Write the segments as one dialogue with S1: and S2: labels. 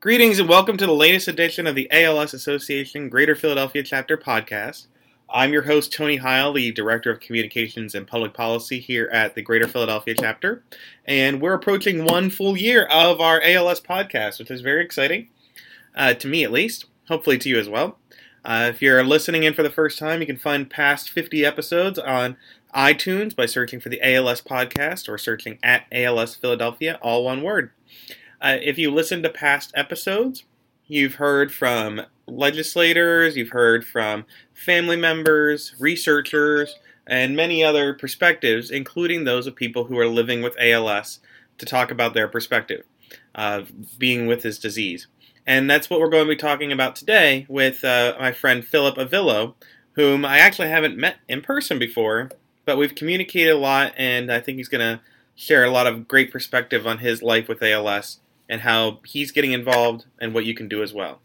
S1: Greetings and welcome to the latest edition of the ALS Association Greater Philadelphia Chapter podcast. I'm your host, Tony Heil, the Director of Communications and Public Policy here at the Greater Philadelphia Chapter. And we're approaching one full year of our ALS podcast, which is very exciting, uh, to me at least, hopefully to you as well. Uh, if you're listening in for the first time, you can find past 50 episodes on iTunes by searching for the ALS podcast or searching at ALS Philadelphia, all one word. Uh, if you listen to past episodes, you've heard from legislators, you've heard from family members, researchers, and many other perspectives, including those of people who are living with ALS, to talk about their perspective of being with this disease. And that's what we're going to be talking about today with uh, my friend Philip Avillo, whom I actually haven't met in person before, but we've communicated a lot, and I think he's going to share a lot of great perspective on his life with ALS and how he's getting involved and what you can do as well.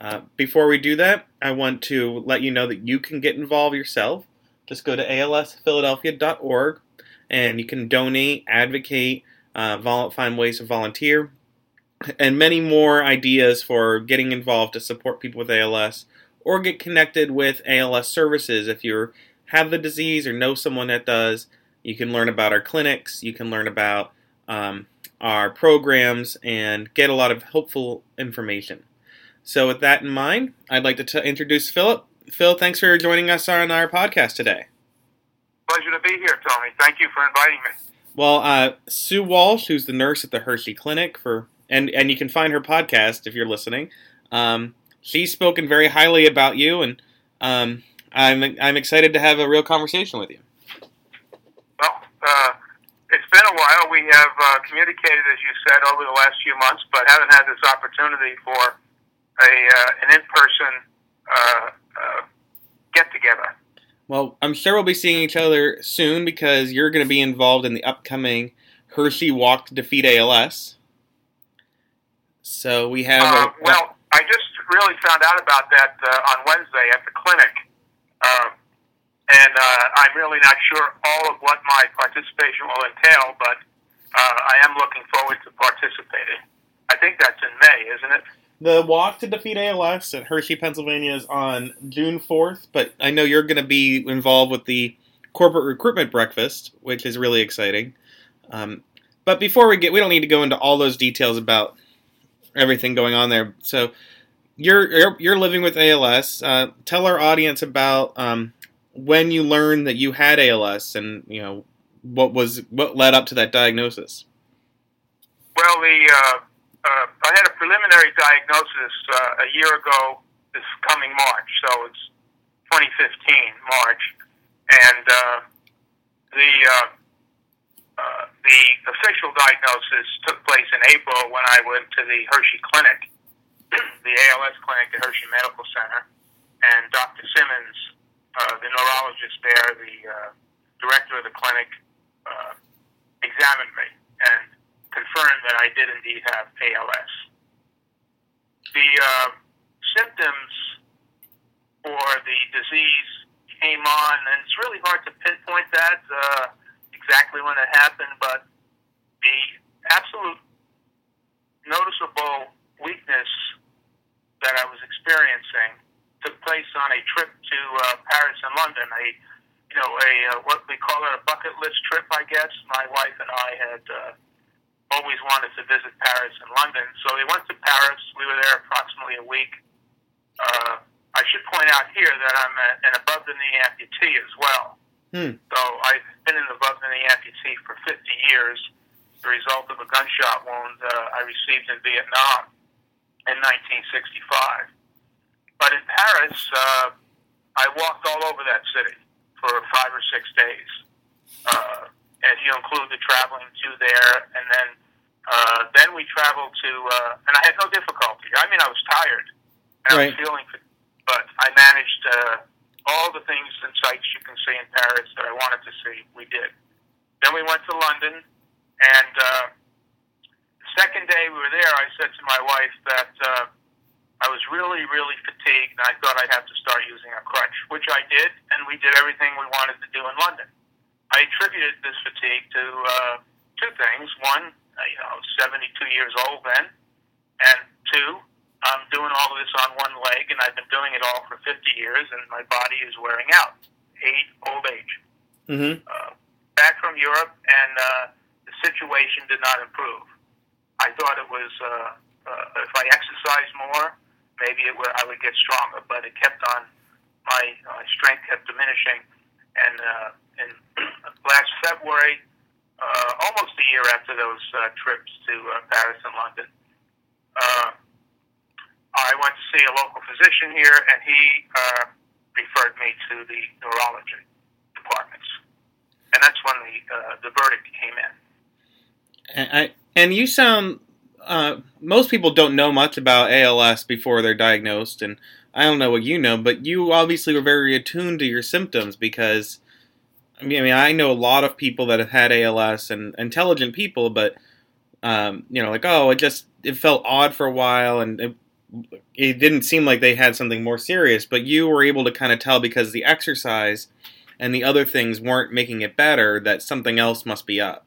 S1: Uh, before we do that, I want to let you know that you can get involved yourself. Just go to alsphiladelphia.org and you can donate, advocate, uh, find ways to volunteer, and many more ideas for getting involved to support people with ALS or get connected with ALS services if you have the disease or know someone that does. You can learn about our clinics. You can learn about um, our programs and get a lot of helpful information. So, with that in mind, I'd like to t- introduce Philip. Phil, thanks for joining us on our podcast today.
S2: Pleasure to be here, Tony. Thank you for inviting me.
S1: Well, uh, Sue Walsh, who's the nurse at the Hershey Clinic, for and and you can find her podcast if you're listening. Um, she's spoken very highly about you, and um, I'm I'm excited to have a real conversation with you.
S2: Well, uh, it's been a while. We have uh, communicated, as you said, over the last few months, but haven't had this opportunity for a uh, an in person uh, uh, get together.
S1: Well, I'm sure we'll be seeing each other soon because you're going to be involved in the upcoming Hershey Walk to Defeat ALS. So we have.
S2: Uh, a, well, I just really found out about that uh, on Wednesday at the clinic. And uh, I'm really not sure all of what my participation will entail, but uh, I am looking forward to participating. I think that's in May, isn't it?
S1: The walk to defeat ALS at Hershey, Pennsylvania is on June 4th, but I know you're going to be involved with the corporate recruitment breakfast, which is really exciting. Um, but before we get, we don't need to go into all those details about everything going on there. So you're you're, you're living with ALS. Uh, tell our audience about um, when you learned that you had ALS, and you know what was what led up to that diagnosis.
S2: Well, the uh, uh, I had a preliminary diagnosis uh, a year ago, this coming March, so it's 2015 March, and uh, the uh, uh, the official diagnosis took place in April when I went to the Hershey Clinic, the ALS clinic at Hershey Medical Center, and Dr. Simmons uh, the neurologist there, the uh, director of the clinic, uh, examined me and confirmed that I did indeed have ALS. The uh, symptoms for the disease came on, and it's really hard to pinpoint that uh, exactly when it happened, but the absolute noticeable weakness that I was experiencing took place on a trip to uh, Paris and London. A you know a uh, what we call it a bucket list trip, I guess. My wife and I had uh, always wanted to visit Paris and London, so we went to Paris. We were there approximately a week. Uh, I should point out here that I'm a, an above the knee amputee as well.
S1: Hmm.
S2: So I've been an above the knee amputee for 50 years, the result of a gunshot wound uh, I received in Vietnam in 1965. But in Paris, uh, I walked all over that city for five or six days. Uh, if you include the traveling to there, and then uh, then we traveled to, uh, and I had no difficulty. I mean, I was tired, and right. I was feeling, but I managed uh, all the things and sights you can see in Paris that I wanted to see. We did. Then we went to London, and uh, the second day we were there, I said to my wife that. Uh, I was really, really fatigued, and I thought I'd have to start using a crutch, which I did, and we did everything we wanted to do in London. I attributed this fatigue to uh, two things. One, uh, you know, I was 72 years old then, and two, I'm doing all of this on one leg, and I've been doing it all for 50 years, and my body is wearing out. Age, old age.
S1: Mm-hmm.
S2: Uh, back from Europe, and uh, the situation did not improve. I thought it was uh, uh, if I exercised more, maybe it would, I would get stronger, but it kept on my my strength kept diminishing, and uh, in last February, uh, almost a year after those uh, trips to uh, Paris and London. Uh, I went to see a local physician here, and he uh, referred me to the neurology departments, and that's when the uh, the verdict came in.
S1: And, I, and you sound. Uh, most people don't know much about ALS before they're diagnosed, and I don't know what you know, but you obviously were very attuned to your symptoms because. I mean, I mean, I know a lot of people that have had ALS and intelligent people, but um, you know, like oh, it just it felt odd for a while, and it, it didn't seem like they had something more serious, but you were able to kind of tell because the exercise and the other things weren't making it better that something else must be up.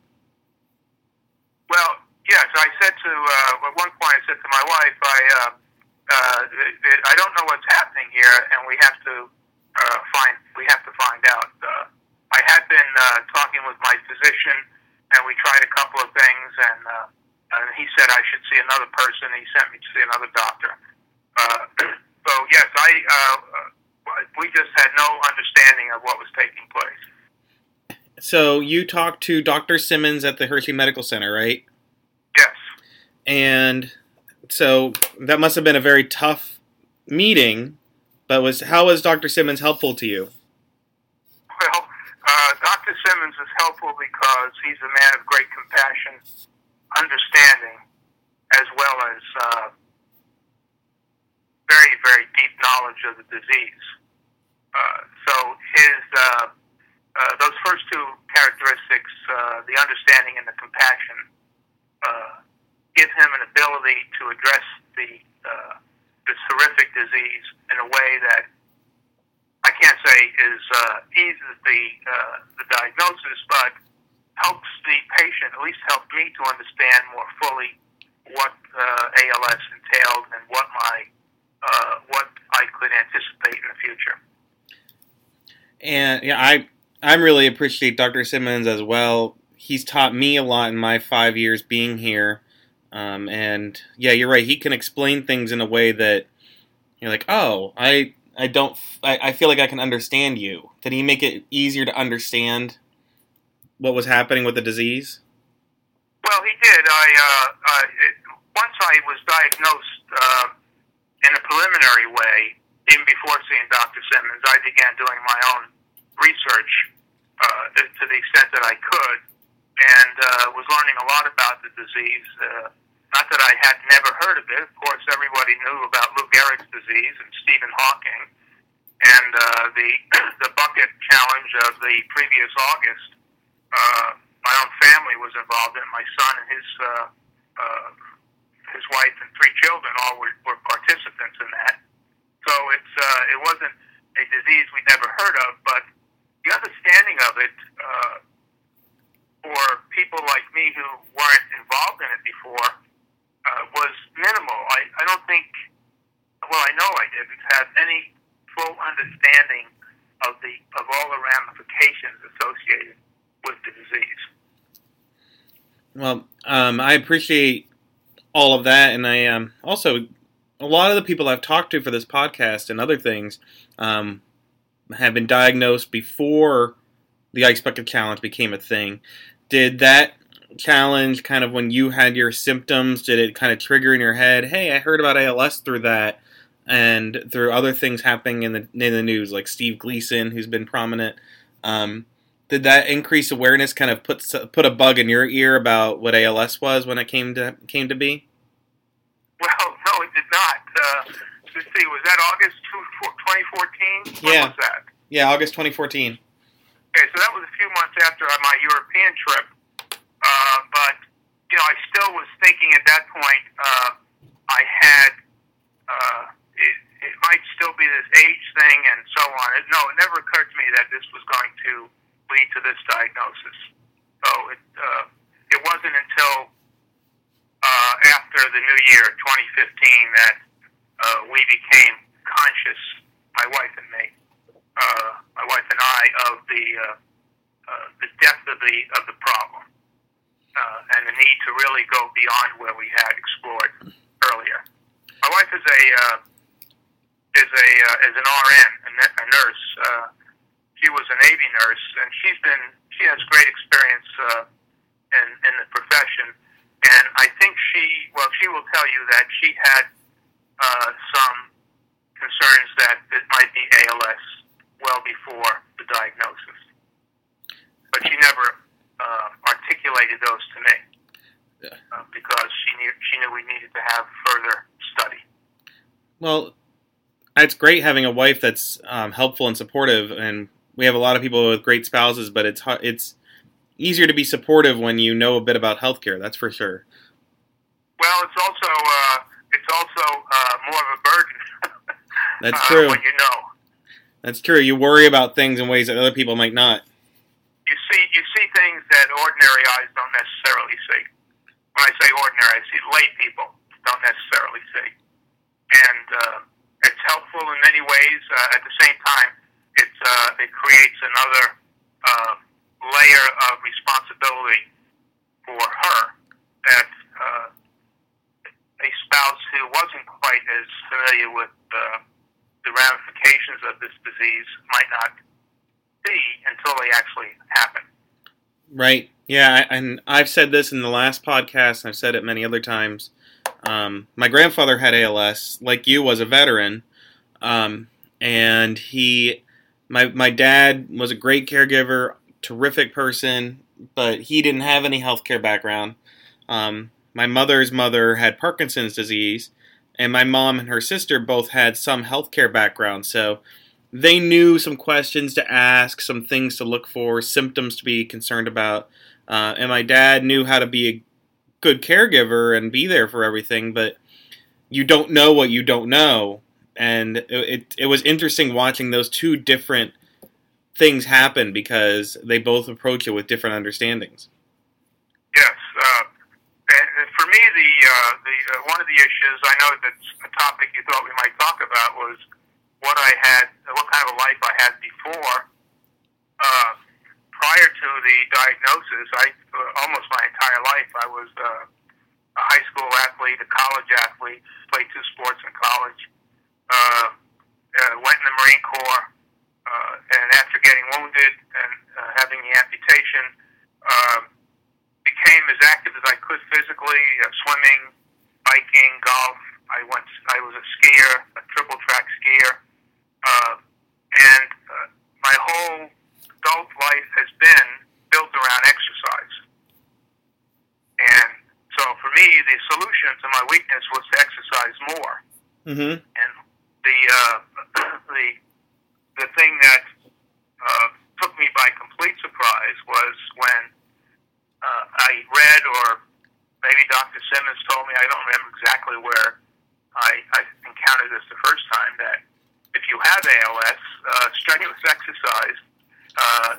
S2: Well, yes, I said to uh, at one point I said to my wife, I uh, uh, I don't know what's happening here, and we have to uh, find we have to find out. Uh, I had been uh, talking with my physician, and we tried a couple of things, and uh, and he said I should see another person. He sent me to see another doctor. Uh, so yes, I uh, we just had no understanding of what was taking place.
S1: So you talked to Dr. Simmons at the Hershey Medical Center, right? And so that must have been a very tough meeting. But was how was Dr. Simmons helpful to you?
S2: Well, uh, Dr. Simmons is helpful because he's a man of great compassion, understanding, as well as uh, very, very deep knowledge of the disease. Uh, so his uh, uh, those first two characteristics, uh, the understanding and the compassion, give him an ability to address the uh, this horrific disease in a way that I can't say is uh, eases the uh, the diagnosis, but helps the patient, at least helped me to understand more fully what uh, ALS entailed and what my uh, what I could anticipate in the future.
S1: And yeah, I I really appreciate Dr. Simmons as well. He's taught me a lot in my five years being here. Um, and yeah, you're right. He can explain things in a way that you're like, oh, I I don't I, feel like I can understand you. Did he make it easier to understand what was happening with the disease?
S2: Well, he did. I uh, once I was diagnosed uh, in a preliminary way, even before seeing Dr. Simmons, I began doing my own research uh, to the extent that I could, and uh, was learning a lot about the disease. Uh, not that I had never heard of it. Of course, everybody knew about Lou Gehrig's disease and Stephen Hawking, and uh, the the bucket challenge of the previous August. Uh, my own family was involved in. My son and his uh, uh, his wife and three children all were, were participants in that. So it's uh, it wasn't a disease we'd never heard of, but the understanding of it uh, for people like me who weren't involved in it before uh, was minimal. I, I don't think, well, I know I didn't have any full understanding of the of all the ramifications associated with the disease.
S1: Well, um, I appreciate all of that, and I um, also a lot of the people I've talked to for this podcast and other things um, have been diagnosed before the Ice Bucket Challenge became a thing. Did that challenge kind of when you had your symptoms, did it kind of trigger in your head, hey, I heard about ALS through that, and through other things happening in the in the news, like Steve Gleason, who's been prominent. Um, did that increase awareness kind of put put a bug in your ear about what ALS was when it came to came to be?
S2: Well, no, it did not. Uh, let's see, was that August 2014?
S1: Yeah.
S2: was that?
S1: Yeah, August 2014.
S2: Okay, so that was few months after my European trip. Uh, but, you know, I still was thinking at that point uh, I had, uh, it, it might still be this age thing and so on. It, no, it never occurred to me that this was going to lead to this diagnosis. So it, uh, it wasn't until uh, after the new year, 2015, that uh, we became conscious, my wife and me, uh, my wife and I, of the uh, uh, the depth of the of the problem uh, and the need to really go beyond where we had explored earlier. My wife is a uh, is a uh, is an RN, a, nurse. Uh, she was a Navy nurse, and she's been she has great experience uh, in in the profession. And I think she well she will tell you that she had uh, some concerns that it might be ALS well before the diagnosis, but she never uh, articulated those to me uh, because she knew she knew we needed to have further study.
S1: Well, it's great having a wife that's um, helpful and supportive, and we have a lot of people with great spouses, but it's it's easier to be supportive when you know a bit about healthcare. That's for sure.
S2: Well, it's also uh, it's also uh, more of a burden.
S1: That's
S2: uh,
S1: true.
S2: When you know,
S1: That's true. You worry about things in ways that other people might not.
S2: You see you see things that ordinary eyes don't necessarily see. When I say ordinary, I see lay people don't necessarily see, and uh, it's helpful in many ways. Uh, at the same time, it's uh, it creates another uh, layer of responsibility for her that uh, a spouse who wasn't quite as familiar with uh, the ramifications of this disease might not they actually happen.
S1: Right. Yeah, and I've said this in the last podcast, and I've said it many other times. Um, my grandfather had ALS, like you, was a veteran, um, and he, my my dad was a great caregiver, terrific person, but he didn't have any healthcare background. Um, my mother's mother had Parkinson's disease, and my mom and her sister both had some healthcare background, so they knew some questions to ask, some things to look for, symptoms to be concerned about. Uh, and my dad knew how to be a good caregiver and be there for everything, but you don't know what you don't know. And it, it, it was interesting watching those two different things happen because they both approach it with different understandings.
S2: Yes, uh, and for me, the uh, the uh, one of the issues I know that's a topic you thought we might talk about was what I had, what kind of a life I had before. Uh, prior to the diagnosis, I uh, almost my entire life I was uh, a high school athlete, a college athlete, played two sports in college, uh, uh, went in the Marine Corps, uh, and after getting wounded and uh, having the amputation. Uh, became as active as I could physically, uh, swimming, biking, golf. I went. I was a skier, a triple track skier, uh, and uh, my whole adult life has been built around exercise. And so, for me, the solution to my weakness was to exercise more.
S1: Mm-hmm.
S2: And the uh, the the thing that uh, took me by complete surprise was when uh, I read, or maybe Dr. Simmons told me, I don't remember exactly where I, I encountered this the first time, that if you have ALS, uh, strenuous exercise uh,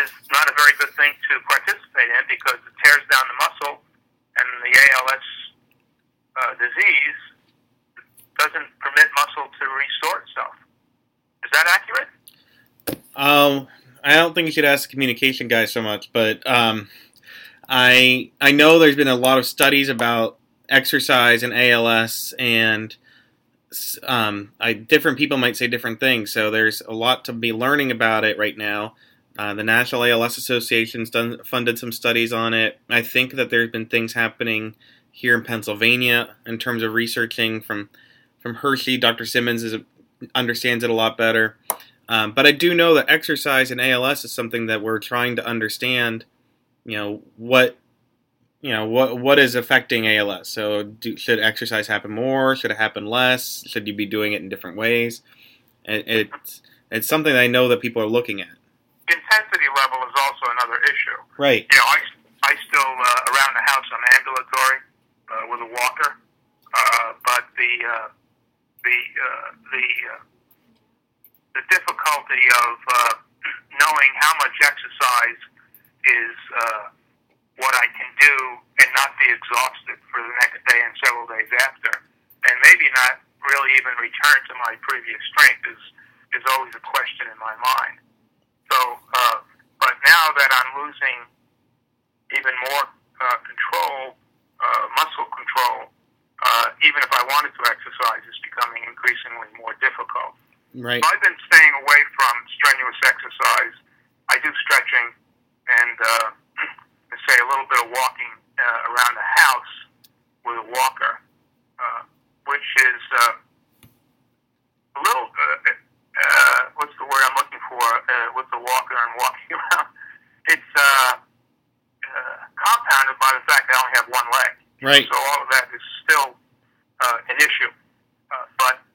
S2: is not a very good thing to participate in because it tears down the muscle, and the ALS uh, disease doesn't permit muscle to restore itself. Is that accurate?
S1: Um, I don't think you should ask the communication guy so much, but um, I I know there's been a lot of studies about exercise and ALS, and um, I different people might say different things. So there's a lot to be learning about it right now. Uh, the National ALS Association's done funded some studies on it. I think that there's been things happening here in Pennsylvania in terms of researching from from Hershey. Dr. Simmons is understands it a lot better. Um, but I do know that exercise in ALS is something that we're trying to understand. You know what, you know what what is affecting ALS. So do, should exercise happen more? Should it happen less? Should you be doing it in different ways? It, it's it's something that I know that people are looking at.
S2: Intensity level is also another issue.
S1: Right.
S2: You know, I, I still uh, around the house I'm ambulatory uh, with a walker, uh, but the uh, the uh, the uh, the difficulty of uh, knowing how much exercise is uh, what I can do and not be exhausted for the next day and several days after, and maybe not really even return to my previous strength is is always a question in my mind. So, uh, but now that I'm losing even more uh, control, uh, muscle control, uh, even if I wanted to exercise, is becoming increasingly more difficult.
S1: Right.
S2: I've been staying away from strenuous exercise. I do stretching and uh, say a little bit of walking uh, around the house with a walker, uh, which is uh, a little. Uh, uh, what's the word I'm looking for? Uh, with the walker and walking around, it's uh, uh, compounded by the fact that I only have one leg.
S1: Right.
S2: So all of that is still uh, an issue. Uh, but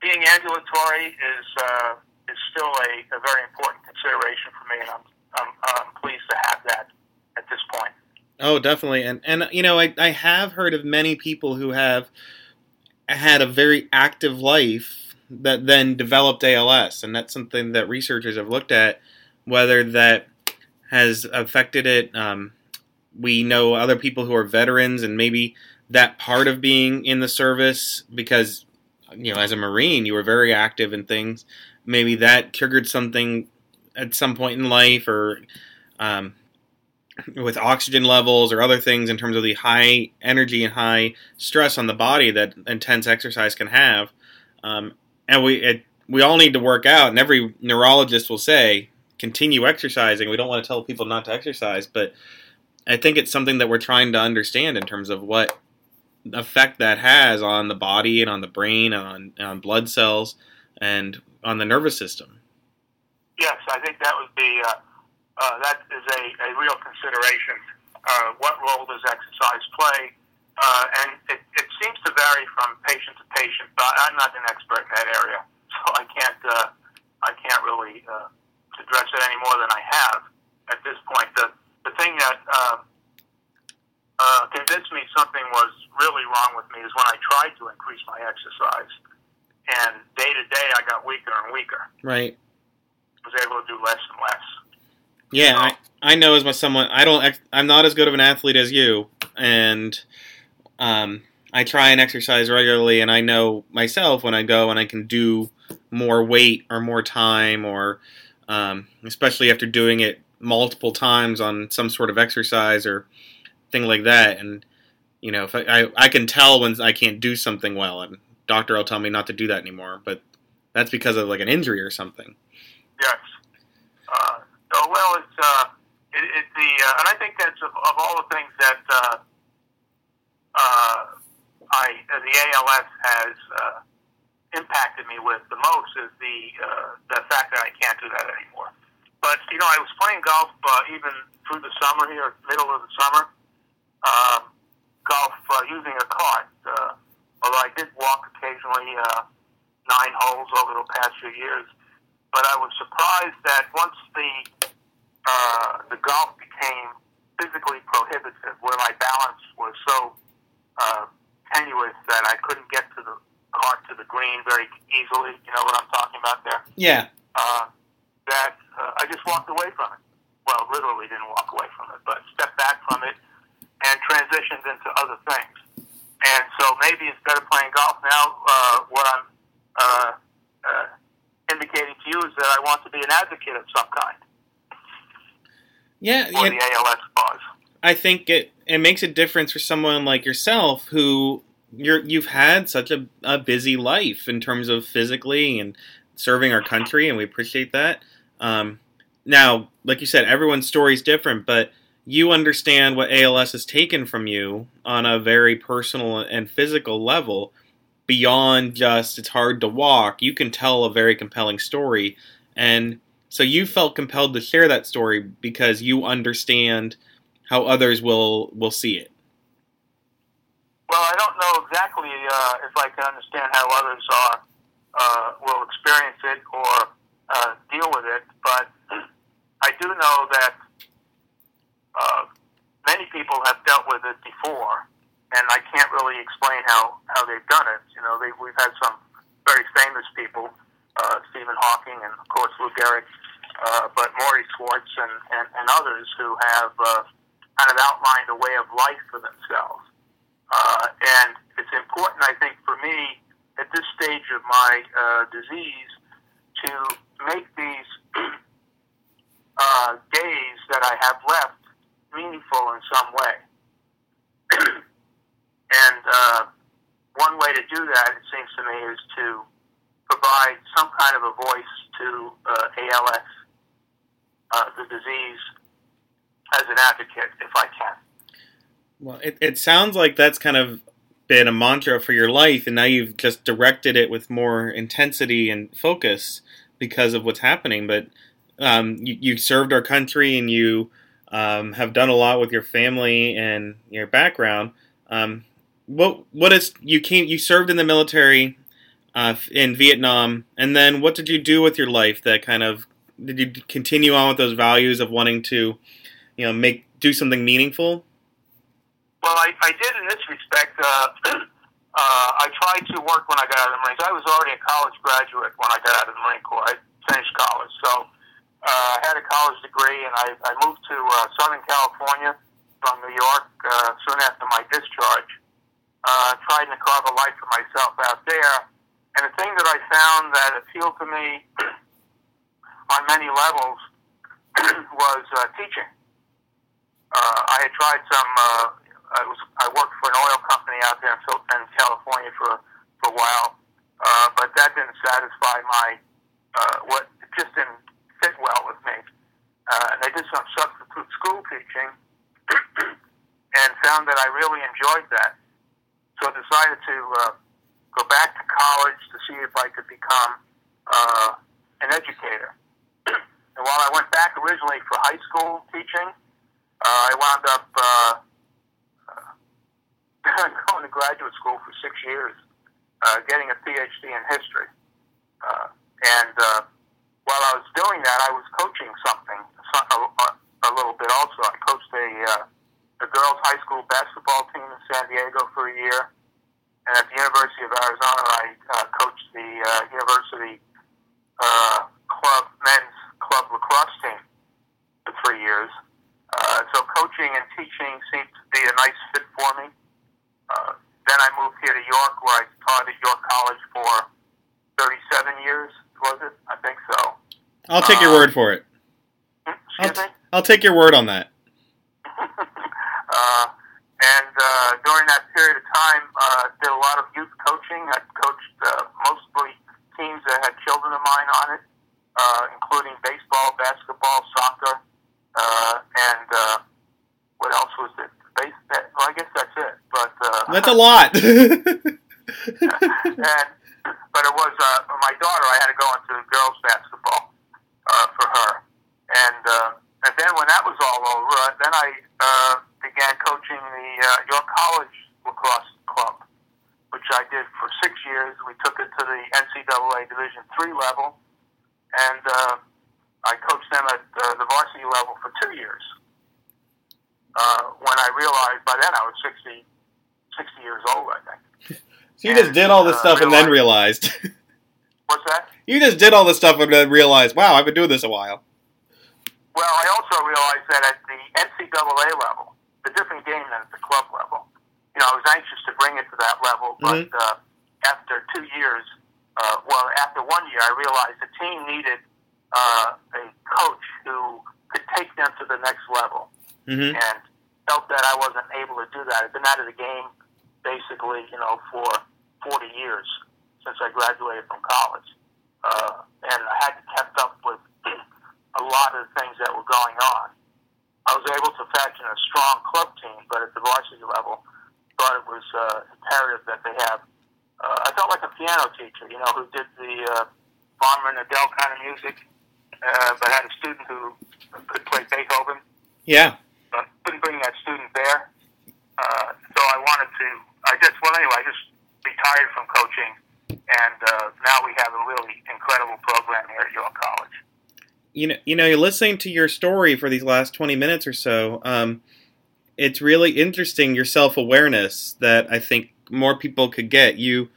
S2: being ambulatory is uh, is still a, a very important consideration for me, and I'm, I'm I'm pleased to have that at this point.
S1: Oh, definitely. And and you know, I I have heard of many people who have had a very active life that then developed ALS, and that's something that researchers have looked at whether that has affected it. Um, we know other people who are veterans, and maybe that part of being in the service because you know, as a Marine, you were very active in things. Maybe that triggered something at some point in life, or um, with oxygen levels or other things in terms of the high energy and high stress on the body that intense exercise can have. Um, and we it, we all need to work out, and every neurologist will say continue exercising. We don't want to tell people not to exercise, but I think it's something that we're trying to understand in terms of what effect that has on the body and on the brain on, on blood cells and on the nervous system.
S2: Yes, I think that would be uh, uh, that is a, a real consideration. Uh, what role does exercise play? Uh, and it, it seems to vary from patient to patient. But I'm not an expert in that area, so I can't uh, I can't really uh, address it any more than I have at this point. The the thing that uh, convinced me something was really wrong with me is when I tried to increase my exercise, and day to day I got weaker and weaker.
S1: Right.
S2: I Was able to do less and less.
S1: Yeah, I, I know as my someone I don't I'm not as good of an athlete as you, and um, I try and exercise regularly, and I know myself when I go and I can do more weight or more time, or um, especially after doing it multiple times on some sort of exercise or thing like that, and you know if I, I, I can tell when I can't do something well, and doctor will tell me not to do that anymore, but that's because of like an injury or something.
S2: Yes. Uh, oh well, it's uh, it, it the uh, and I think that's of, of all the things that uh, uh, I uh, the ALS has uh, impacted me with the most is the uh, the fact that I can't do that anymore. But you know, I was playing golf uh, even through the summer here, middle of the summer. Um, golf uh, using a cart. Uh, although I did walk occasionally uh, nine holes over the past few years, but I was surprised that once the uh, the golf became physically prohibitive, where my balance was so uh, tenuous that I couldn't get to the cart to the green very easily. You know what I'm talking about there?
S1: Yeah.
S2: Uh, that uh, I just walked away from it. Well, literally didn't walk away from it, but stepped back from it and transitioned into other things. And so maybe instead of playing golf now, uh, what I'm uh, uh, indicating to you is that I want to be an advocate of some kind
S1: Yeah, yeah.
S2: the ALS cause.
S1: I think it it makes a difference for someone like yourself who you're you've had such a, a busy life in terms of physically and serving our country, and we appreciate that. Um, now, like you said, everyone's story is different, but you understand what ALS has taken from you on a very personal and physical level beyond just it's hard to walk. You can tell a very compelling story, and so you felt compelled to share that story because you understand how others will will see it.
S2: Well, I don't know exactly uh, if I can understand how others are uh, will experience it or uh, deal with it, but I do know that uh, many people have dealt with it before, and I can't really explain how, how they've done it. You know, they, we've had some very famous people, uh, Stephen Hawking and of course Lou Gehrig, uh, but Morrie Schwartz and, and, and others who have uh, kind of outlined a way of life for themselves. Uh, and it's important, I think, for me at this stage of my uh, disease to make these uh, days that I have left meaningful in some way. and uh, one way to do that, it seems to me, is to provide some kind of a voice to uh, ALS, uh, the disease, as an advocate, if I can.
S1: Well, it, it sounds like that's kind of been a mantra for your life, and now you've just directed it with more intensity and focus because of what's happening. But um, you, you served our country, and you um, have done a lot with your family and your background. Um, what what is you came you served in the military uh, in Vietnam, and then what did you do with your life that kind of did you continue on with those values of wanting to, you know, make do something meaningful?
S2: Well, I, I did in this respect. Uh, uh, I tried to work when I got out of the Marines. I was already a college graduate when I got out of the Marine Corps. I finished college, so uh, I had a college degree, and I, I moved to uh, Southern California from New York uh, soon after my discharge. Uh, trying to carve a life for myself out there, and the thing that I found that appealed to me on many levels was uh, teaching. Uh, I had tried some. Uh, I was I worked for an oil company out there in, in California for for a while, uh, but that didn't satisfy my uh, what just didn't fit well with me. Uh, and I did some substitute school teaching and found that I really enjoyed that. So I decided to uh, go back to college to see if I could become uh, an educator. and while I went back originally for high school teaching, uh, I wound up uh, going to graduate school for six years, uh, getting a PhD in history. Uh, and uh, while I was doing that, I was coaching something a, a, a little bit also. I coached a, uh, a girls' high school basketball team in San Diego for a year. And at the University of Arizona, I uh, coached the uh, university uh, club men's club lacrosse team for three years. Uh, so coaching and teaching seemed to be a nice fit for me. Uh, then I moved here to York, where I taught at York College for 37 years. Was it? I think so.
S1: I'll take your
S2: Uh,
S1: word for it.
S2: Excuse me.
S1: I'll take your word on that.
S2: uh, and uh, during that period of time, uh, did a lot of youth coaching. I coached uh, mostly teams that had children of mine on it, uh, including baseball, basketball, soccer, uh, and uh, what else was it? Base, well, I guess that's it. But uh,
S1: That's a lot.
S2: and but it was uh, my daughter. I had to go into girls basketball uh, for her, and uh, and then when that was all over, uh, then I uh, began coaching the uh, York College lacrosse club, which I did for six years. We took it to the NCAA Division three level, and uh, I coached them at uh, the varsity level for two years. Uh, when I realized by then I was 60, 60 years old, I think.
S1: so you just did all this
S2: Uh,
S1: stuff and then realized.
S2: What's that?
S1: you just did all this stuff and then realized, wow, I've been doing this a while.
S2: Well, I also realized that at the NCAA level, it's a different game than at the club level. You know, I was anxious to bring it to that level, but uh, after two years, uh, well, after one year, I realized the team needed uh, a coach who could take them to the next level,
S1: hmm
S2: and felt that I wasn't able to do that. I've been out of the game basically, you know, for 40 years since I graduated from college, uh, and I hadn't kept up with a lot of the things that were going on. I was able to fashion a strong club team, but at the varsity level, thought it was uh, imperative that they have. Uh, I felt like a piano teacher, you know, who did the uh, Farmer and Adele kind of music, uh, but had a student who could play Beethoven
S1: Yeah.
S2: but couldn't bring that student there. Uh, so I wanted to. I just well anyway. I just retired from coaching, and uh, now we have a really incredible program here at York College.
S1: you know, you know, you're listening to your story for these last 20 minutes or so. Um, it's really interesting your self awareness that I think more people could get. You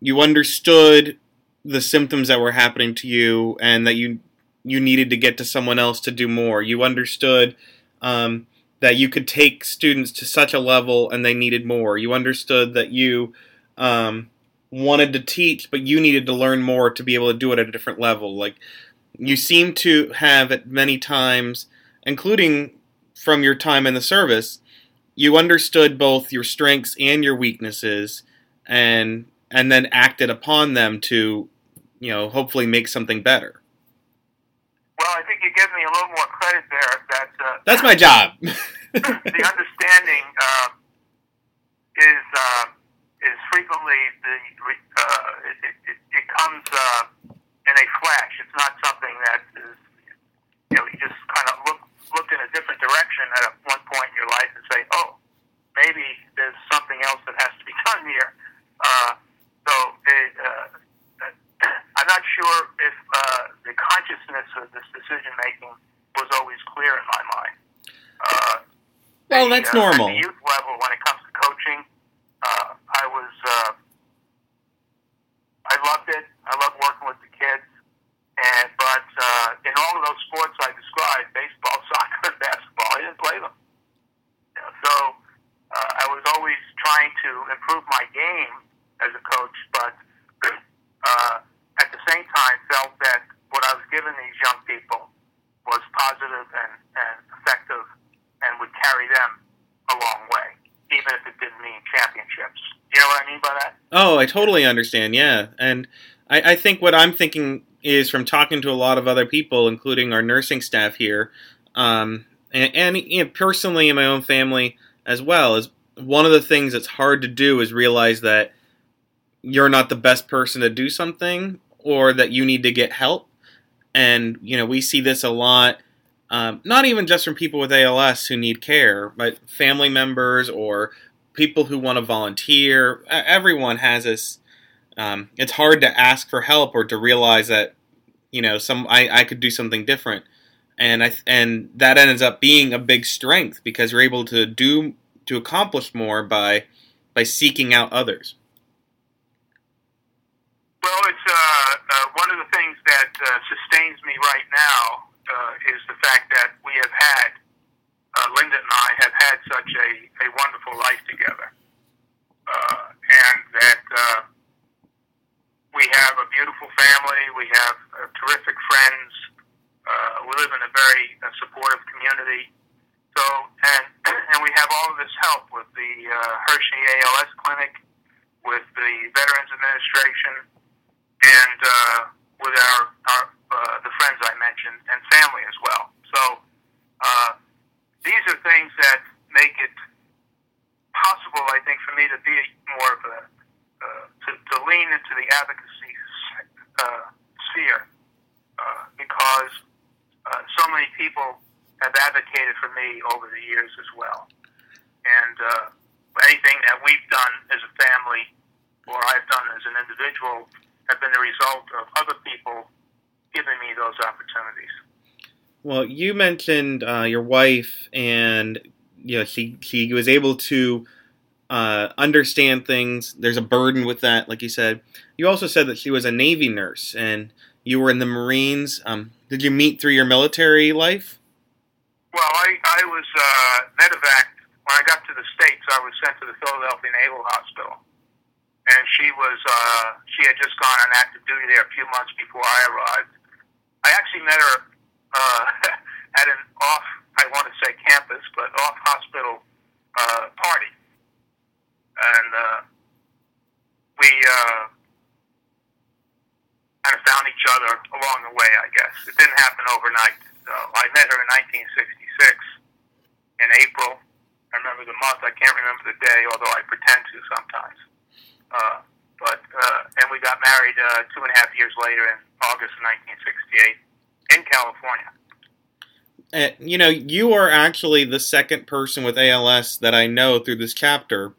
S1: you understood the symptoms that were happening to you, and that you you needed to get to someone else to do more. You understood um, that you could take students to such a level and they needed more. You understood that you um, wanted to teach, but you needed to learn more to be able to do it at a different level. Like you seem to have at many times, including from your time in the service, you understood both your strengths and your weaknesses, and and then acted upon them to, you know, hopefully make something better.
S2: Well, I think you give me a little more credit there. That uh,
S1: that's my job.
S2: the understanding uh, is uh, is frequently the uh, it, it, it comes uh, in a flash. It's not something that is you know you just kind of look look in a different direction at one point in your life and say, oh, maybe there's something else that has to be done here. Uh, so it, uh, I'm not sure if uh, the consciousness of this decision making was always clear in my mind. Uh,
S1: well, that's
S2: uh,
S1: normal
S2: youth level, when it comes to coaching, uh, I was uh, I loved it. I loved working with the kids. And but uh, in all of those sports I described, baseball, soccer, and basketball, I didn't play them. You know, so uh, I was always trying to improve my game as a coach, but uh, at the same time felt that what I was giving these young people was positive and, and effective and would carry them a long way, even if it didn't mean championships. You know what I mean by that?
S1: Oh, I totally understand. Yeah, and I, I think what I'm thinking is from talking to a lot of other people, including our nursing staff here, um, and, and you know, personally in my own family as well, is one of the things that's hard to do is realize that you're not the best person to do something or that you need to get help. And, you know, we see this a lot, um, not even just from people with ALS who need care, but family members or people who want to volunteer. Everyone has this. Um, it's hard to ask for help or to realize that, you know, some I, I could do something different. And I and that ends up being a big strength because you're able to do to accomplish more by by seeking out others.
S2: Well, it's uh, uh, one of the things that uh, sustains me right now uh, is the fact that we have had, uh, Linda and I have had such a, a wonderful life together. Uh, and that uh, we have a beautiful family, we have uh, terrific friends, uh, we live in a very uh, supportive community. So, and, and we have all of this help with the uh, Hershey ALS Clinic, with the Veterans Administration, and uh, with our, our uh, the friends I mentioned and family as well. So uh, these are things that make it possible, I think, for me to be more of a uh, to, to lean into the advocacy uh, sphere uh, because uh, so many people have advocated for me over the years as well, and uh, anything that we've done as a family or I've done as an individual have been the result of other people giving me those opportunities.
S1: Well, you mentioned uh, your wife, and you know she she was able to uh, understand things. There's a burden with that, like you said. You also said that she was a Navy nurse, and you were in the Marines. Um, did you meet through your military life?
S2: Well, I I was uh, medevac when I got to the states. I was sent to the Philadelphia Naval Hospital and she was uh, she had just gone on active duty there a few months before I arrived. I actually met her uh, at an off I want to say campus, but off hospital uh, party, and uh, we uh, kind of found each other along the way. I guess it didn't happen overnight. So I met her in 1966 in April. I remember the month. I can't remember the day, although I pretend to sometimes. Uh, but uh, and we got married uh, two and a half years later in August of 1968 in California.
S1: Uh, you know, you are actually the second person with ALS that I know through this chapter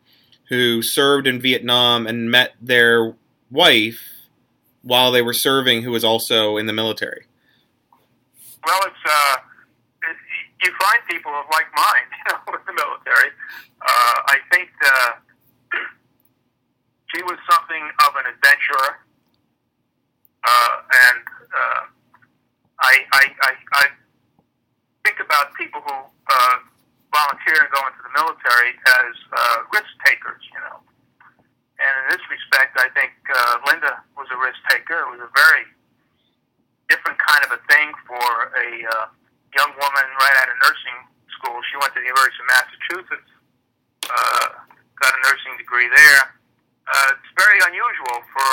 S1: who served in Vietnam and met their wife while they were serving, who was also in the military.
S2: Well, it's uh, it, you find people of like mind, you know, with the military. Uh, I think. Uh, she was something of an adventurer, uh, and uh, I, I, I, I think about people who uh, volunteer and go into the military as uh, risk takers, you know. And in this respect, I think uh, Linda was a risk taker. It was a very different kind of a thing for a uh, young woman right out of nursing school. She went to the University of Massachusetts, uh, got a nursing degree there. Uh, it's very unusual for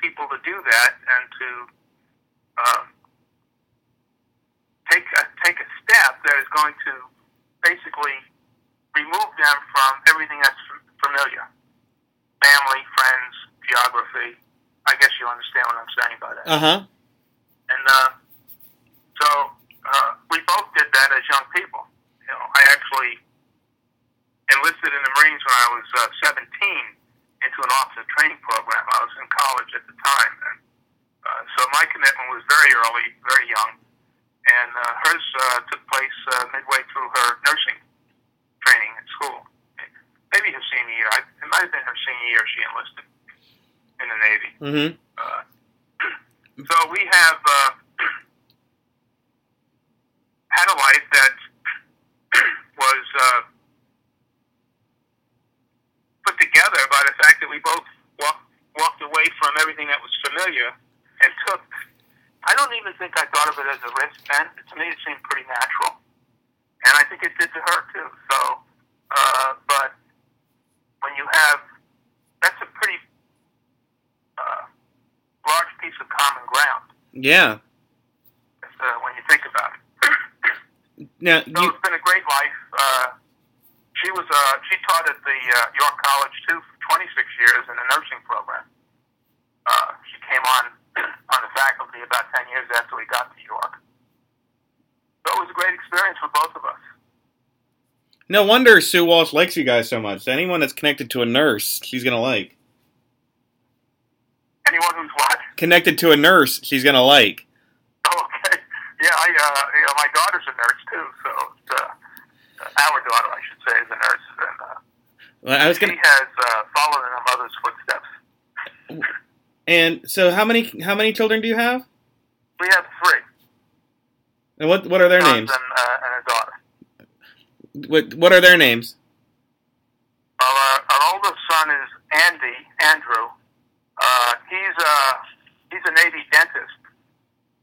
S2: people to do that and to uh, take a, take a step that is going to basically remove them from everything that's familiar family, friends, geography. I guess you understand what I'm saying by that.
S1: Uh huh.
S2: And uh, so uh, we both did that as young people. You know, I actually enlisted in the Marines when I was uh, 17 into an officer training program. I was in college at the time, and uh, so my commitment was very early, very young, and uh, hers uh, took place uh, midway through her nursing training at school. Maybe her senior year. I, it might have been her senior year she enlisted in the Navy.
S1: Mm-hmm.
S2: Uh, so we have uh, had a life that was uh, put together by the fact that we both walked, walked away from everything that was familiar and took. I don't even think I thought of it as a risk then. To me, it seemed pretty natural, and I think it did to her too. So, uh, but when you have, that's a pretty uh, large piece of common ground.
S1: Yeah.
S2: Uh, when you think about it.
S1: Now
S2: So
S1: you.
S2: it's been a great life. Uh, she was uh, she taught at the uh, York College too for 26 years in the nursing program. Uh, she came on on the faculty about 10 years after we got to York. So it was a great experience for both of us.
S1: No wonder Sue Walsh likes you guys so much. Anyone that's connected to a nurse, she's gonna like.
S2: Anyone who's what?
S1: Connected to a nurse, she's gonna like.
S2: Oh, okay. Yeah, I uh, you know my daughter's a nurse too, so uh, our daughter, I should say, is a nurse, and uh,
S1: Well, I was gonna.
S2: has uh, followed in her mother's footsteps.
S1: And so, how many how many children do you have?
S2: We have three
S1: And what what are their names?
S2: and, uh, and a daughter.
S1: What what are their names?
S2: Uh, our oldest son is Andy Andrew. Uh, he's uh, he's a Navy dentist,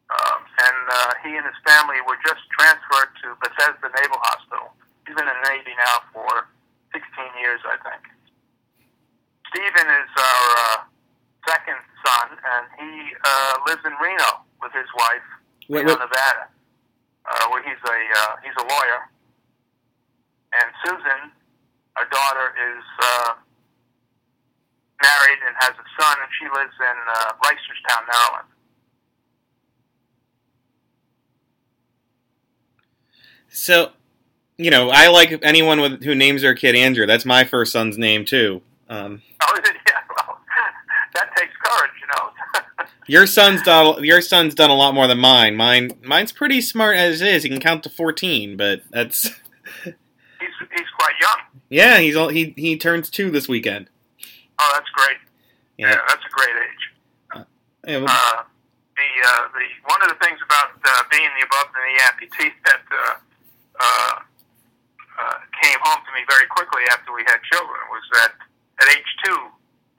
S2: um, and uh, he and his family were just transferred to Bethesda Naval Hospital. He's been in the Navy now for 16 years, I think. Stephen is our uh, second son, and he uh, lives in Reno with his wife,
S1: What,
S2: Reno,
S1: what,
S2: Nevada, uh, where he's a uh, he's a lawyer. And Susan, our daughter, is uh, married and has a son, and she lives in uh, Reisterstown, Maryland.
S1: so, you know, I like anyone with who names their kid Andrew. That's my first son's name too. Um,
S2: Oh. Yeah, well, that takes courage, you know.
S1: your son's done your son's done a lot more than mine. Mine mine's pretty smart as is. He can count to fourteen, but that's
S2: he's he's quite young.
S1: yeah. He's all, he he turns two this weekend.
S2: Oh, that's great.
S1: Yeah.
S2: Yeah, that's a great age.
S1: Yeah, well,
S2: Uh, the uh, the one of the things about uh, being the above and the amputee that uh, uh, uh, came home to me very quickly after we had children was that at age two,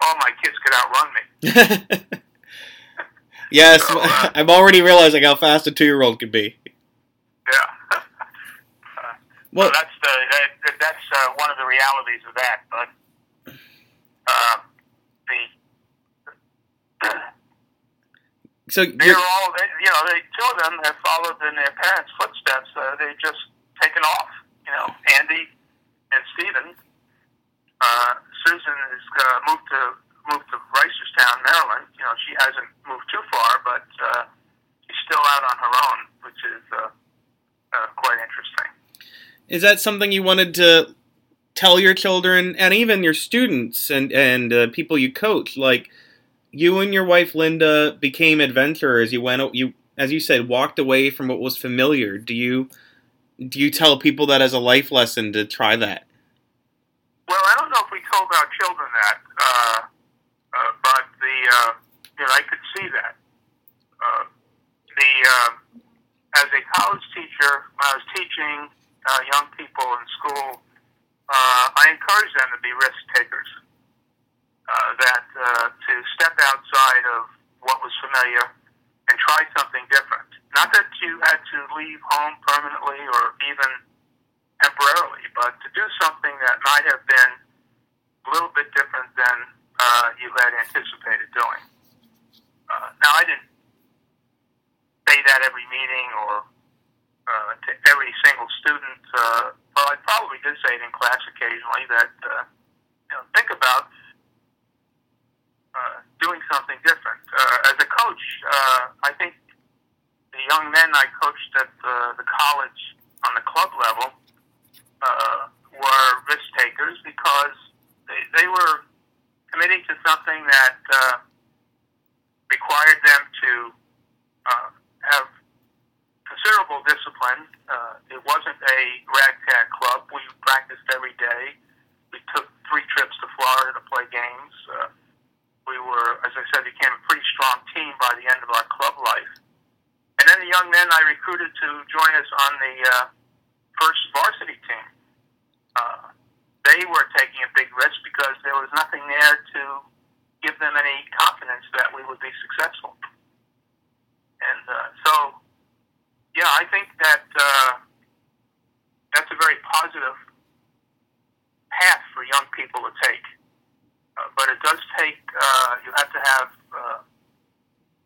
S2: all my kids could outrun me.
S1: yes,
S2: So, uh,
S1: I'm already realizing how fast a two year old can be.
S2: Yeah.
S1: Well,
S2: so that's the that, that's uh, one of the realities of that. But uh, the
S1: so
S2: they're
S1: you're,
S2: all they, you know they two of them have followed in their parents' footsteps. Uh, they've just taken off. You know, Andy and Stephen. Uh, Susan has uh, moved to moved to Reisterstown, Maryland. You know, she hasn't moved too far, but uh, she's still out on her own, which is uh, uh, quite interesting.
S1: is that something you wanted to tell your children and even your students and and uh, people you coach? Like you and your wife Linda became adventurers. You went you as you said walked away from what was familiar. Do you do you tell people that as a life lesson to try that?
S2: Well, I don't know if we told our children that, uh, uh, but the uh, you know I could see that. Uh, the uh, as a college teacher, when I was teaching uh, young people in school, uh, I encourage them to be risk takers. Uh, that uh, to step outside of what was familiar and try something different. Not that you had to leave home permanently or even temporarily, but to do something that might have been a little bit different than uh, you had anticipated doing. Uh, now, I didn't say that every meeting or uh, to every single student. Uh, well, I probably did say it in class occasionally that uh, you know think about uh, doing something different. Uh, as a coach, uh, I think the young men I coached at the, the college on the club level uh, were risk takers because they, they were committing to something that uh, required them to uh, have considerable discipline. Uh, it wasn't a ragtag club. We practiced every day. We took three trips to Florida to play games. Uh, we were, as I said, became a pretty strong team by the end of our club life. And then the young men I recruited to join us on the uh, first varsity team. They were taking a big risk because there was nothing there to give them any confidence that we would be successful. And uh, so, yeah, I think that uh, that's a very positive path for young people to take. Uh, but it does take, uh, you have to have uh,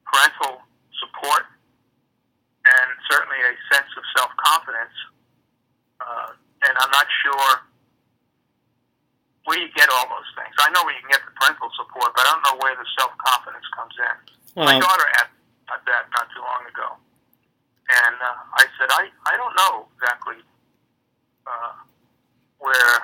S2: parental support and certainly a sense of self confidence. Uh, and I'm not sure where you get all those things. I know where you can get the parental support, but I don't know where the self confidence comes in.
S1: Well,
S2: My daughter had, had that not too long ago, and uh, I said, I I don't know exactly uh, where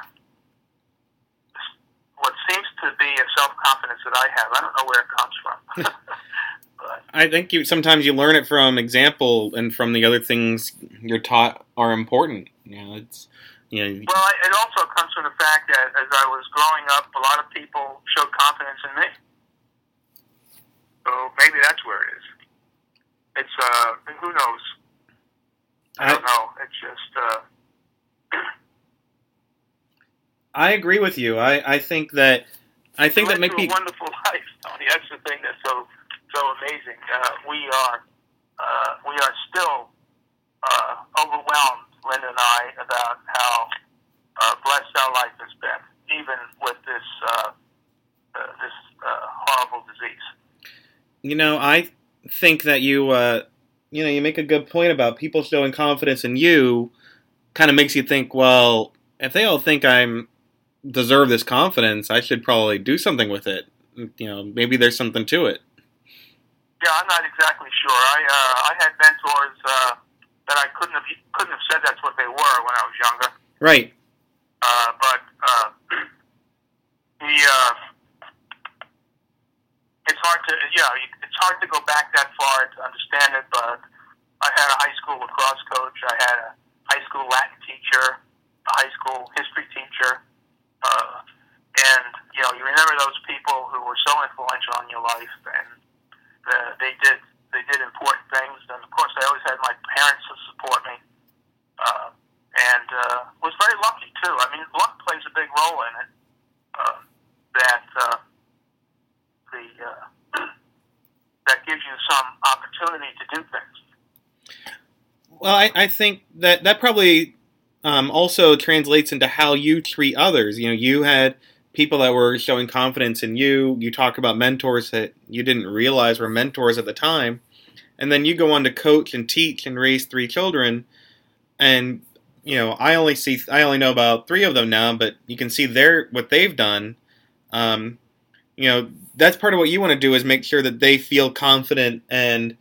S2: what seems to be a self confidence that I have. I don't know where it comes from.
S1: I think you sometimes you learn it from example and from the other things you're taught are important. You know, it's you know,
S2: well, I- it also comes from the fact that as I was growing up, a lot of people showed confidence in me. So maybe that's where it is. It's uh, who knows? I don't know. It's just uh,
S1: I agree with you. I, I think that I think that
S2: through a wonderful life, Tony. That's the thing that's so so amazing. Uh, we are uh, we are still uh, overwhelmed, Linda and I, about how uh, blessed our life has been, even with this uh, uh, this uh, horrible disease.
S1: you know I think that you uh, you know you make a good point about people showing confidence in you. Kind of makes you think, well, if they all think I'm deserve this confidence, I should probably do something with it. You know, maybe there's something to it.
S2: Yeah, I'm not exactly sure. I uh, I had mentors uh, that I couldn't have couldn't have said that's what they were when I was younger.
S1: Right.
S2: Uh, but uh, he, uh, it's hard to, yeah, it's hard to go back that far to understand it. But I had a high school lacrosse coach. I had a high school Latin teacher, a high school history teacher, uh, and you know, you remember those people who were so influential in your life, and uh, they did important things. And of course, I always had my parents to support me. Uh, and uh, was very lucky too. I mean, luck plays a big role in it. Uh, that uh, the uh, that gives you some opportunity to do things.
S1: Well, I, I think that that probably um, also translates into how you treat others. You know, you had people that were showing confidence in you. You talk about mentors that you didn't realize were mentors at the time, and then you go on to coach and teach and raise three children. And you know, I only see I only know about three of them now, but you can see their what they've done. Um, you know, that's part of what you want to do is make sure that they feel confident and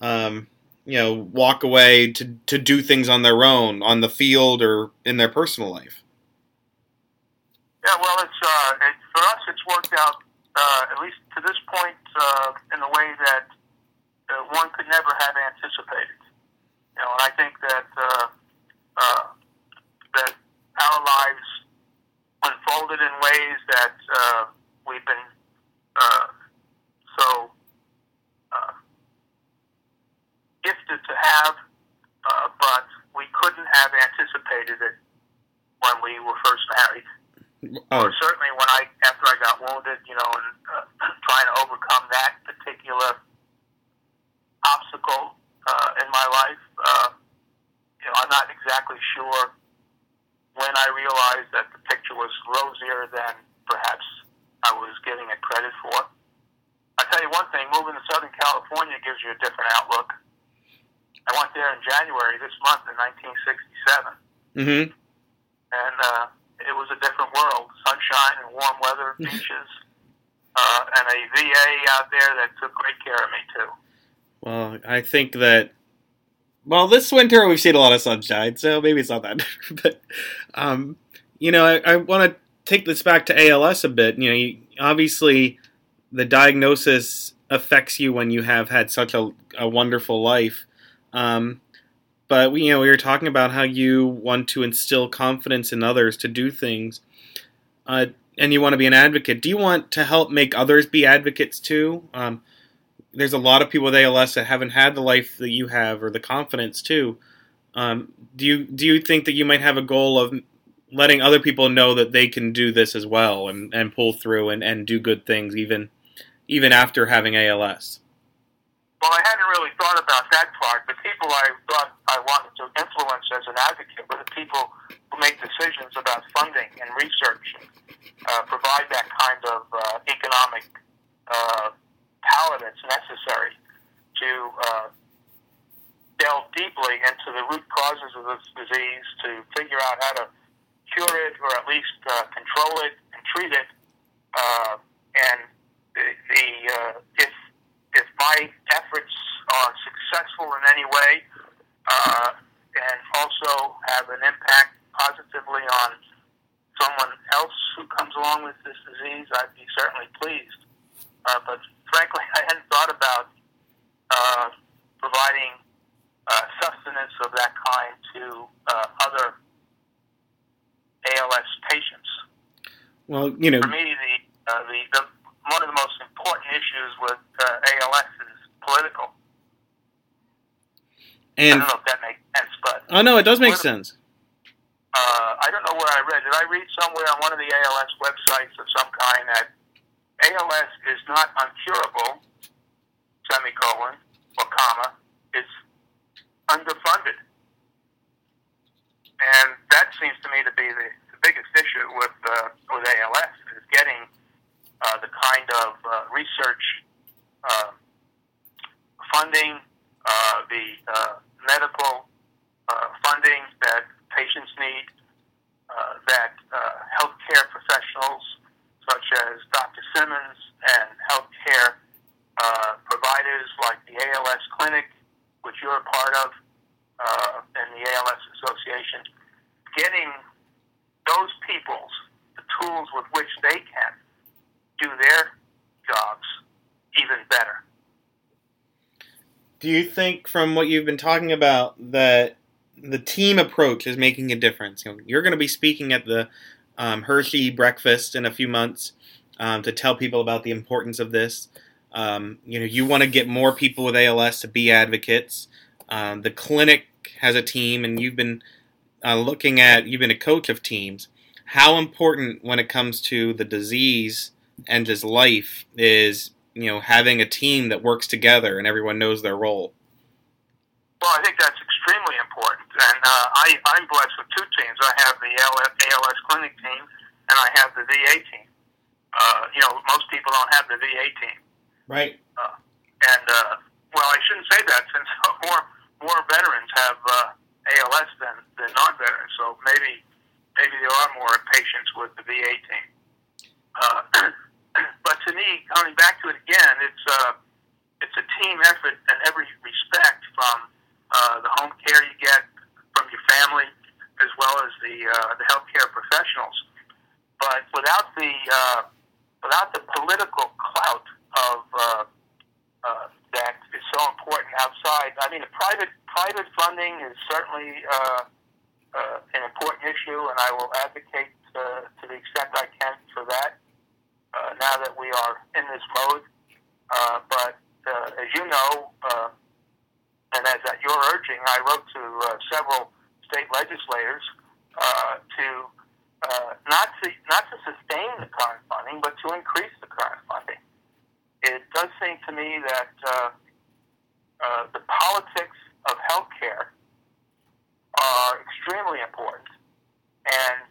S1: um, you know walk away to to do things on their own on the field or in their personal life.
S2: Yeah, well, it's uh, it, for us. It's worked out uh, at least to this point uh, in a way that uh, one could never have anticipated. You know, and I think that uh, uh, that our lives unfolded in ways that uh, we've been uh, so uh, gifted to have, uh, but we couldn't have anticipated it when we were first married.
S1: Oh,
S2: certainly when I after I got wounded, you know, and uh, trying to overcome that particular obstacle uh, in my life, uh, you know, I'm not exactly sure when I realized that the picture was rosier than perhaps I was giving it credit for. I tell you one thing: moving to Southern California gives you a different outlook. I went there in January this month in 1967,
S1: mm-hmm.
S2: and uh, it was a different world: sunshine and warm weather, beaches, uh, and a VA out there that took great care of me too.
S1: Well, I think that. Well, this winter we've seen a lot of sunshine, so maybe it's not that. but, um, you know, I, I want to take this back to ALS a bit. You know, you, obviously, the diagnosis affects you when you have had such a, a wonderful life. Um, but we, you know, we were talking about how you want to instill confidence in others to do things, uh, and you want to be an advocate. Do you want to help make others be advocates too? Um, there's a lot of people with ALS that haven't had the life that you have or the confidence too. Um, do you do you think that you might have a goal of letting other people know that they can do this as well and, and pull through and, and do good things even even after having ALS?
S2: Well, I hadn't really thought about that part. The people I thought I wanted to influence as an advocate were the people who make decisions about funding and research, and uh, provide that kind of uh, economic uh, power that's necessary to uh, delve deeply into the root causes of this disease, to figure out how to cure it or at least uh, control it and treat it. Uh, and the, the uh, if if my efforts are successful in any way uh, and also have an impact positively on someone else who comes along with this disease, I'd be certainly pleased. Uh, but frankly, I hadn't thought about uh, providing uh, sustenance of that kind to uh, other ALS patients.
S1: Well, you know,
S2: For me, the, uh, the, the one of the most important issues with uh, ALS is political. I
S1: and
S2: don't know if that makes sense, but
S1: oh no, it does make sense.
S2: uh, I don't know where I read. Did I read somewhere on one of the ALS websites of some kind that ALS is not uncurable, semicolon, or comma, it's underfunded. And that seems to me to be the, the biggest issue with, uh, with ALS, is getting uh, the kind of uh, research uh, funding, uh, the uh, medical uh, funding that patients need, uh, that uh, healthcare professionals such as Dr. Simmons and healthcare uh, providers like the ALS Clinic, which you're a part of, uh, and the ALS Association, getting those peoples the tools with which they can do their jobs even better.
S1: Do you think, from what you've been talking about, that the team approach is making a difference? You know, you're going to be speaking at the um, Hershey breakfast in a few months um, to tell people about the importance of this. Um, you know, you want to get more people with ALS to be advocates. Um, the clinic has a team, and you've been uh, looking at. You've been a coach of teams. How important, when it comes to the disease and just life, is you know having a team that works together and everyone knows their role.
S2: Well, I think that's extremely important, and uh, I, I'm blessed with two teams. I have the ALS, ALS clinic team, and I have the VA team. Uh, you know, most people don't have the VA team,
S1: Right.
S2: and uh, well, I shouldn't say that since more more veterans have uh, ALS than than non-veterans. So maybe maybe there are more patients with the VA team. Uh, but to me, coming back to it again, it's uh, it's a team effort in every respect, from uh, the home care you get from your family, as well as the uh, the healthcare professionals. But without the uh, without the political clout of uh, uh, that is so important outside. I mean, the private private funding is certainly uh, uh, an important issue, and I will advocate uh, to the extent I can for that. Uh, now that we are in this mode, uh, but uh, as you know, uh, and as at your urging, I wrote to uh, several state legislators uh, to uh, not to not to sustain the current funding, but to increase the current funding. It does seem to me that uh, uh, the politics of healthcare are extremely important, and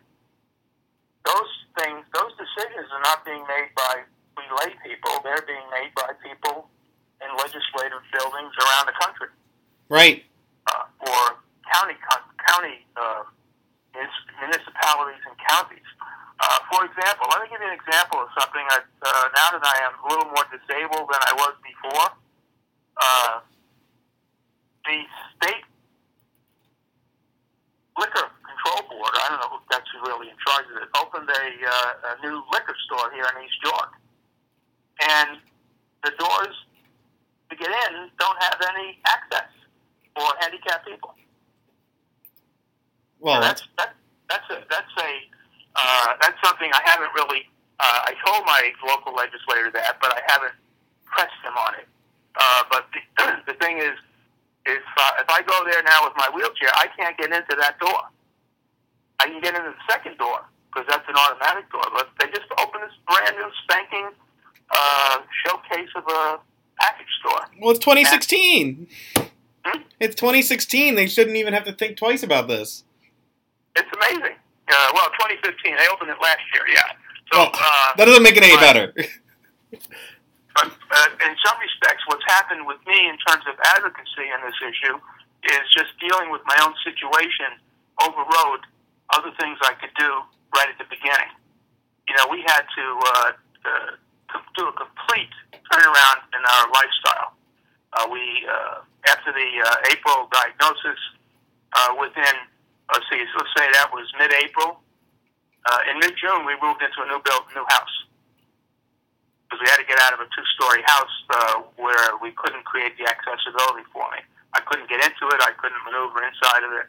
S2: those things, decisions are not being made by we lay people; they're being made by people in legislative buildings around the country.
S1: Right.
S2: Uh, or county county uh, municipalities and counties. Uh, for example, let me give you an example of something that uh, now that I am a little more disabled than I was before, uh, the state liquor control board, I don't know who actually really in charge of it, opened a, uh, a new liquor store here in East York. And the doors to get in don't have any access for handicapped people.
S1: Well,
S2: that's that's that's a that's a uh, that's something I haven't really. Uh, I told my local legislator that, but I haven't pressed him on it. Uh, but the, the thing is, if uh, if I go there now with my wheelchair, I can't get into that door. I can get into the second door because that's an automatic door. But they just opened this brand new spanking uh, showcase of a package store.
S1: Well, it's 2016. Hmm? It's 2016. They shouldn't even have to think twice about this.
S2: It's amazing. Uh, well, 2015. They opened it last year. Yeah. So well, uh,
S1: that doesn't make it any
S2: but,
S1: better.
S2: but uh, in some respects, what's happened with me in terms of advocacy in this issue is just dealing with my own situation overrode other things I could do right at the beginning. You know, we had to, uh, to do a complete turnaround in our lifestyle. Uh, we, uh, after the uh, April diagnosis, uh, within let's see, let's say that was mid-April. Uh, in mid-June, we moved into a new built new house because we had to get out of a two-story house uh, where we couldn't create the accessibility for me. I couldn't get into it. I couldn't maneuver inside of it.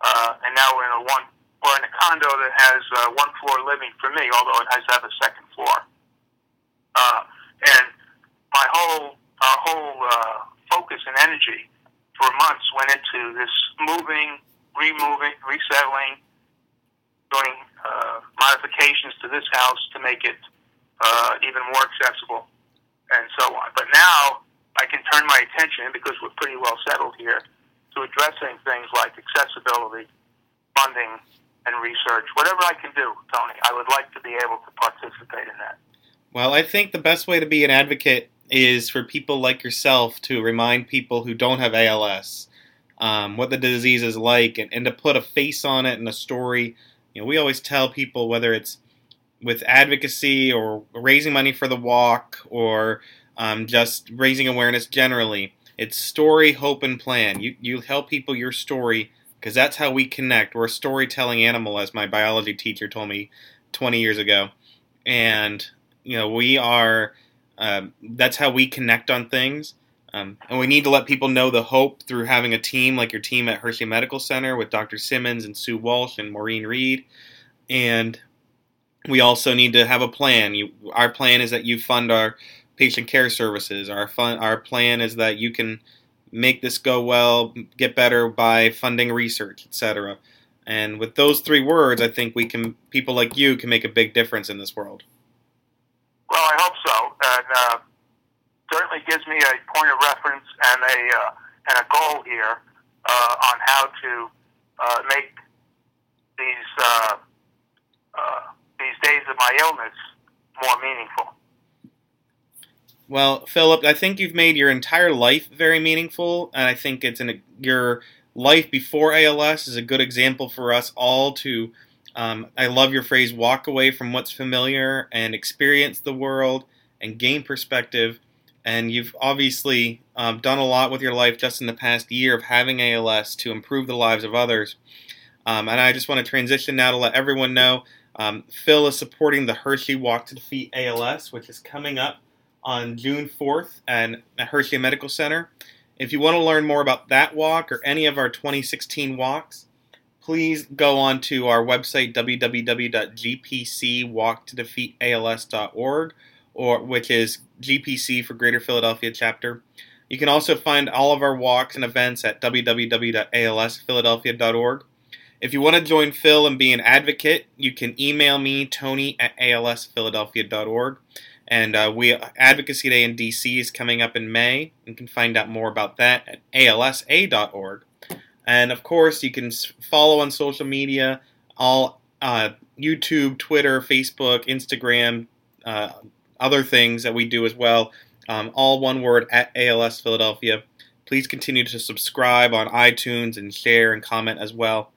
S2: Uh, and now we're in a one, we're in a condo that has uh, one floor living for me, although it has to have a second floor. Uh, and my whole, our whole uh, focus and energy for months went into this moving removing, resettling, doing uh, modifications to this house to make it uh, even more accessible, and so on. But now I can turn my attention, because we're pretty well settled here, to addressing things like accessibility, funding, and research. Whatever I can do, Tony, I would like to be able to participate in that.
S1: Well, I think the best way to be an advocate is for people like yourself to remind people who don't have ALS um, what the disease is like, and, and to put a face on it and a story. You know, we always tell people whether it's with advocacy or raising money for the walk or um, just raising awareness generally. It's story, hope, and plan. You you help people your story because that's how we connect. We're a storytelling animal, as my biology teacher told me 20 years ago, and you know we are. Uh, that's how we connect on things. Um, and we need to let people know the hope through having a team like your team at Hershey Medical Center with Dr. Simmons and Sue Walsh and Maureen Reed. And we also need to have a plan. You, our plan is that you fund our patient care services. Our fun, our plan is that you can make this go well, get better by funding research, etc. And with those three words, I think we can people like you can make a big difference in this world.
S2: Well, I hope so. And uh, certainly gives me a point of reference and a uh, and a goal here uh, on how to uh, make these uh, uh, these days of my illness more meaningful.
S1: Well, Philip, I think you've made your entire life very meaningful, and I think it's in a, your life before ALS is a good example for us all to. Um, I love your phrase walk away from what's familiar and experience the world and gain perspective and you've obviously um, done a lot with your life just in the past year of having ALS to improve the lives of others. Um, and I just want to transition now to let everyone know um, Phil is supporting the Hershey Walk to Defeat ALS, which is coming up on June 4th at, Hershey Medical Center. If you want to learn more about that walk or any of our 2016 walks, please go on to our website www.gpcwalktodefeatals.org or which is GPC for Greater Philadelphia chapter. You can also find all of our walks and events at www.alsphiladelphia.org. If you want to join Phil and be an advocate, you can email me, Tony at alsphiladelphia.org. And uh, we Advocacy Day in DC is coming up in May. You can find out more about that at alsa.org. And of course, you can follow on social media, all uh, YouTube, Twitter, Facebook, Instagram, uh, other things that we do as well. Um, all one word at ALS Philadelphia. Please continue to subscribe on iTunes and share and comment as well.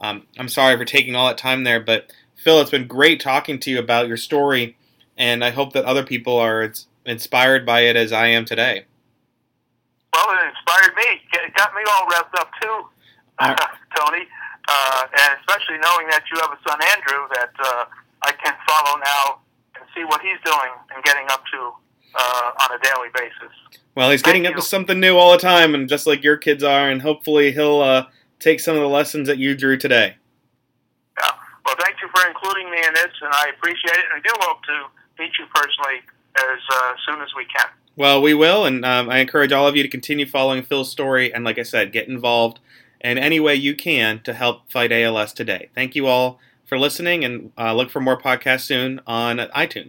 S1: Um, I'm sorry for taking all that time there, but Phil, it's been great talking to you about your story, and I hope that other people are inspired by it as I am today.
S2: Well, it inspired me. It got me all revved up too, uh, Tony, uh, and especially knowing that you have a son, Andrew, that uh, I can follow now and see what he's doing and getting up to uh, on a daily basis.
S1: Well, he's getting Thank up you. to something new all the time, and just like your kids are, and hopefully he'll uh, take some of the lessons that you drew today.
S2: Yeah. Well, thank you for including me in this, and I appreciate it. And I do hope to meet you personally as uh, soon as we can.
S1: Well, we will, and um, I encourage all of you to continue following Phil's story, and like I said, get involved in any way you can to help fight ALS today. Thank you all for listening, and uh, look for more podcasts soon on iTunes.